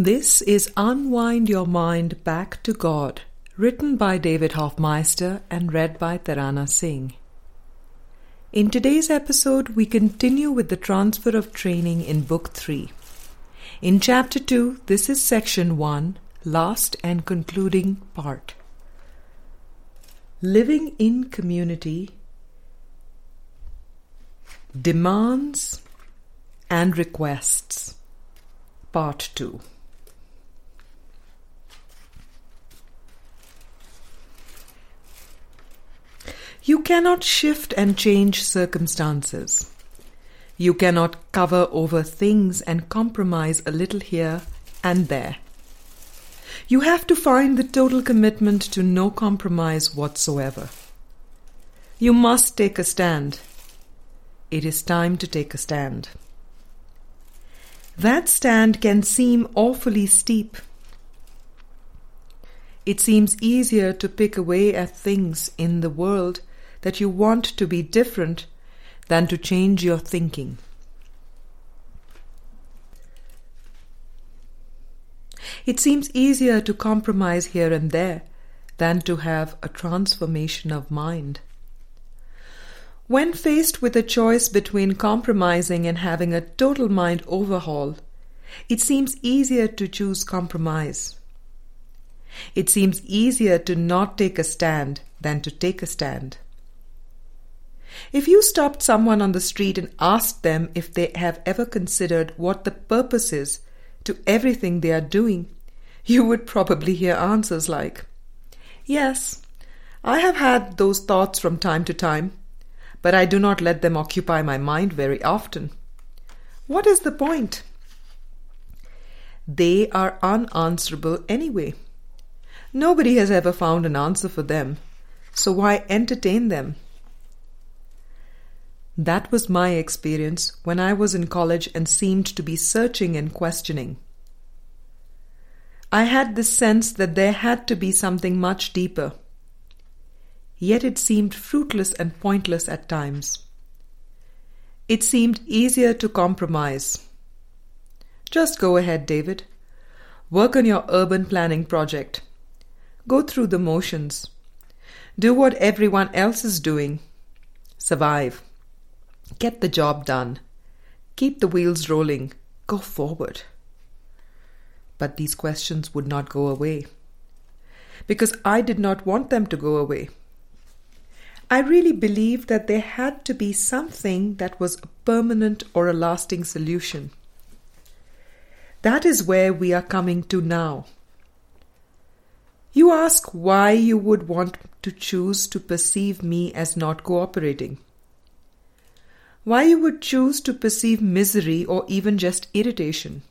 This is Unwind Your Mind Back to God, written by David Hoffmeister and read by Tarana Singh. In today's episode, we continue with the transfer of training in Book 3. In Chapter 2, this is Section 1, last and concluding part. Living in community demands and requests, Part 2. You cannot shift and change circumstances. You cannot cover over things and compromise a little here and there. You have to find the total commitment to no compromise whatsoever. You must take a stand. It is time to take a stand. That stand can seem awfully steep. It seems easier to pick away at things in the world that you want to be different than to change your thinking. It seems easier to compromise here and there than to have a transformation of mind. When faced with a choice between compromising and having a total mind overhaul, it seems easier to choose compromise. It seems easier to not take a stand than to take a stand. If you stopped someone on the street and asked them if they have ever considered what the purpose is to everything they are doing, you would probably hear answers like, Yes, I have had those thoughts from time to time, but I do not let them occupy my mind very often. What is the point? They are unanswerable anyway. Nobody has ever found an answer for them, so why entertain them? That was my experience when I was in college and seemed to be searching and questioning. I had the sense that there had to be something much deeper. Yet it seemed fruitless and pointless at times. It seemed easier to compromise. Just go ahead, David. Work on your urban planning project. Go through the motions. Do what everyone else is doing. Survive. Get the job done. Keep the wheels rolling. Go forward. But these questions would not go away. Because I did not want them to go away. I really believed that there had to be something that was a permanent or a lasting solution. That is where we are coming to now. You ask why you would want to choose to perceive me as not cooperating why you would choose to perceive misery or even just irritation.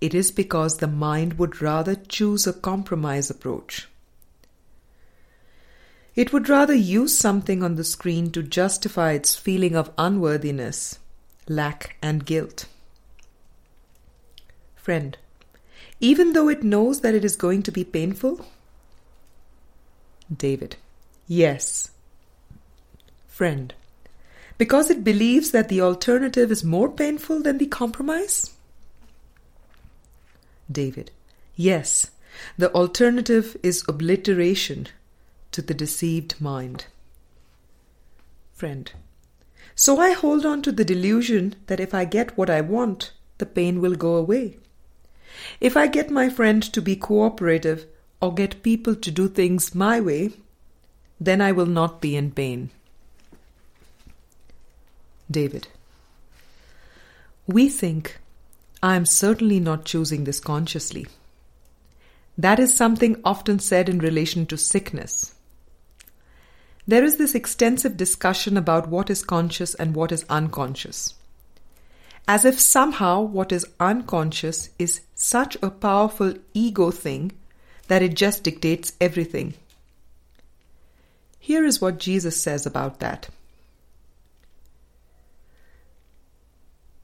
It is because the mind would rather choose a compromise approach. It would rather use something on the screen to justify its feeling of unworthiness, lack, and guilt. Friend, even though it knows that it is going to be painful? David, yes, friend because it believes that the alternative is more painful than the compromise? David, yes, the alternative is obliteration to the deceived mind. Friend, so I hold on to the delusion that if I get what I want, the pain will go away. If I get my friend to be cooperative or get people to do things my way, then I will not be in pain. David. We think, I am certainly not choosing this consciously. That is something often said in relation to sickness. There is this extensive discussion about what is conscious and what is unconscious. As if somehow what is unconscious is such a powerful ego thing that it just dictates everything. Here is what Jesus says about that.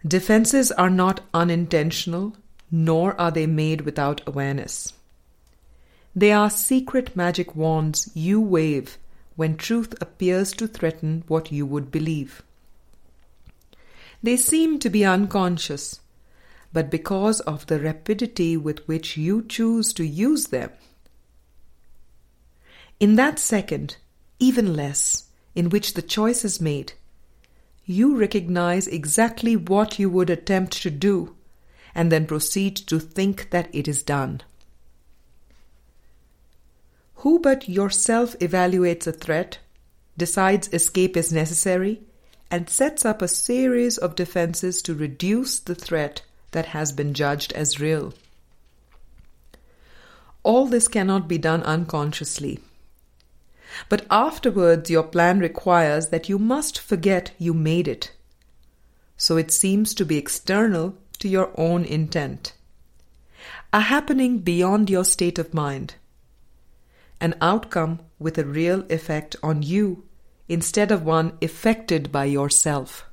Defenses are not unintentional, nor are they made without awareness. They are secret magic wands you wave when truth appears to threaten what you would believe. They seem to be unconscious, but because of the rapidity with which you choose to use them. In that second, even less, in which the choice is made, you recognize exactly what you would attempt to do and then proceed to think that it is done. Who but yourself evaluates a threat, decides escape is necessary, and sets up a series of defenses to reduce the threat that has been judged as real? All this cannot be done unconsciously. But afterwards, your plan requires that you must forget you made it. So it seems to be external to your own intent. A happening beyond your state of mind. An outcome with a real effect on you instead of one effected by yourself.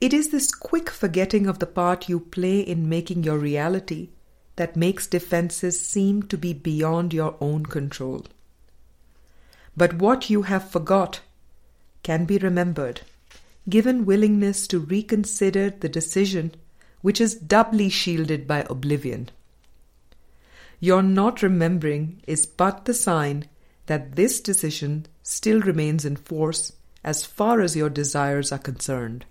It is this quick forgetting of the part you play in making your reality that makes defenses seem to be beyond your own control. But what you have forgot can be remembered, given willingness to reconsider the decision which is doubly shielded by oblivion. Your not remembering is but the sign that this decision still remains in force as far as your desires are concerned.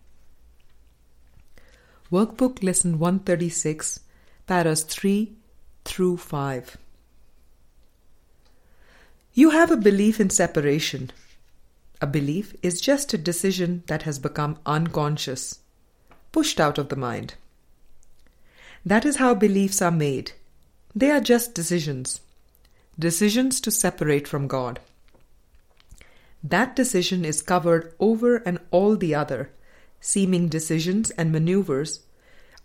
Workbook Lesson 136 paras 3 through 5. You have a belief in separation. A belief is just a decision that has become unconscious, pushed out of the mind. That is how beliefs are made. They are just decisions. Decisions to separate from God. That decision is covered over and all the other seeming decisions and maneuvers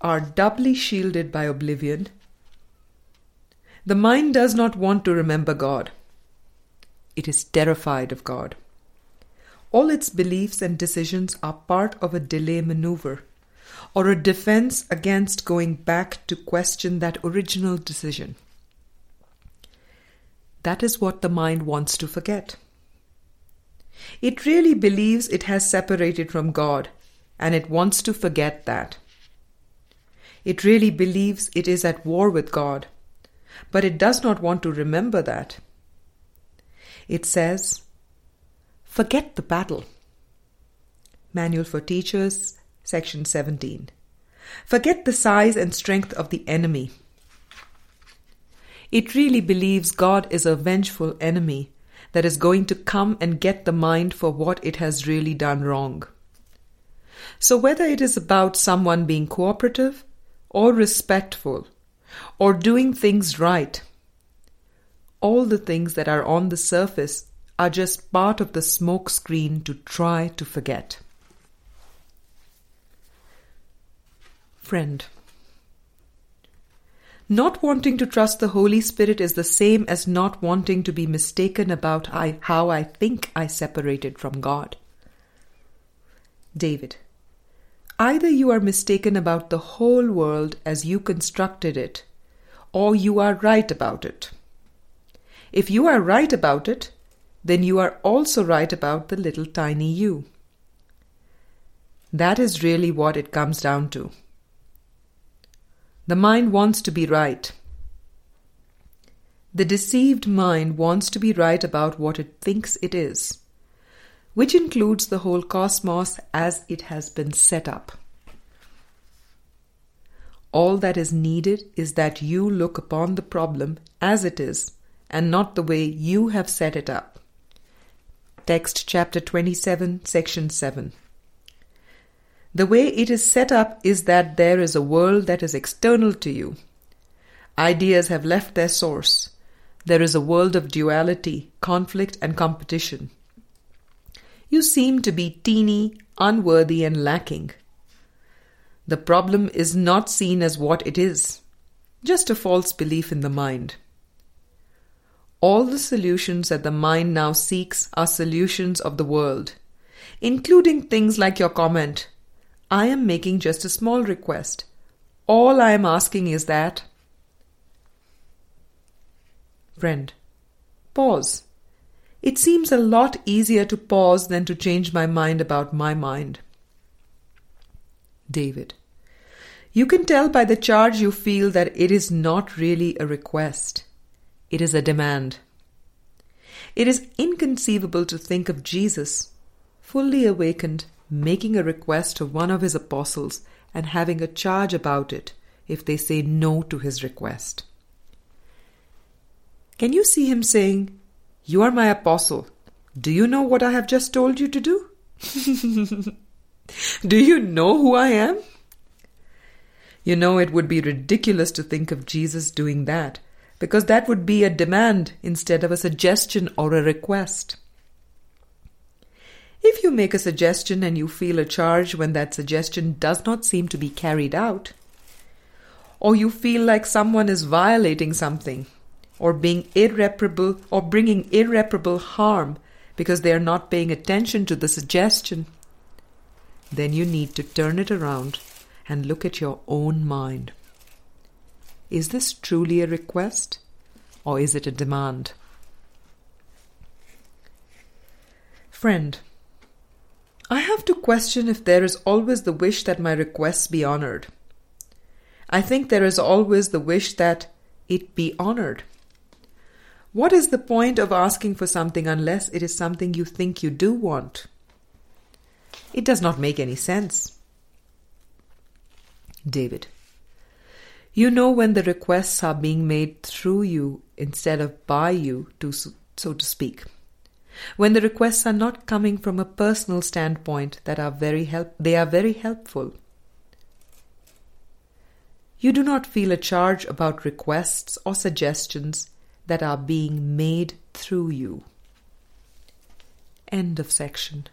are doubly shielded by oblivion. The mind does not want to remember God. It is terrified of God. All its beliefs and decisions are part of a delay maneuver or a defense against going back to question that original decision. That is what the mind wants to forget. It really believes it has separated from God and it wants to forget that. It really believes it is at war with God, but it does not want to remember that. It says, Forget the battle. Manual for Teachers, Section 17. Forget the size and strength of the enemy. It really believes God is a vengeful enemy that is going to come and get the mind for what it has really done wrong. So, whether it is about someone being cooperative or respectful or doing things right, all the things that are on the surface are just part of the smoke screen to try to forget. Friend, not wanting to trust the Holy Spirit is the same as not wanting to be mistaken about how I think I separated from God. David. Either you are mistaken about the whole world as you constructed it, or you are right about it. If you are right about it, then you are also right about the little tiny you. That is really what it comes down to. The mind wants to be right. The deceived mind wants to be right about what it thinks it is which includes the whole cosmos as it has been set up. All that is needed is that you look upon the problem as it is and not the way you have set it up. Text chapter 27, section 7. The way it is set up is that there is a world that is external to you. Ideas have left their source. There is a world of duality, conflict, and competition. You seem to be teeny, unworthy, and lacking. The problem is not seen as what it is, just a false belief in the mind. All the solutions that the mind now seeks are solutions of the world, including things like your comment I am making just a small request. All I am asking is that. Friend, pause it seems a lot easier to pause than to change my mind about my mind. David. You can tell by the charge you feel that it is not really a request, it is a demand. It is inconceivable to think of Jesus, fully awakened, making a request to one of his apostles and having a charge about it if they say no to his request. Can you see him saying, You are my apostle. Do you know what I have just told you to do? do you know who I am? You know, it would be ridiculous to think of Jesus doing that, because that would be a demand instead of a suggestion or a request. If you make a suggestion and you feel a charge when that suggestion does not seem to be carried out, or you feel like someone is violating something, or being irreparable, or bringing irreparable harm because they are not paying attention to the suggestion, then you need to turn it around and look at your own mind. Is this truly a request or is it a demand? Friend, I have to question if there is always the wish that my requests be honored. I think there is always the wish that it be honored. What is the point of asking for something unless it is something you think you do want? It does not make any sense. David. You know when the requests are being made through you instead of by you, to, so to speak. When the requests are not coming from a personal standpoint that are very help they are very helpful. You do not feel a charge about requests or suggestions that are being made through you. End of section.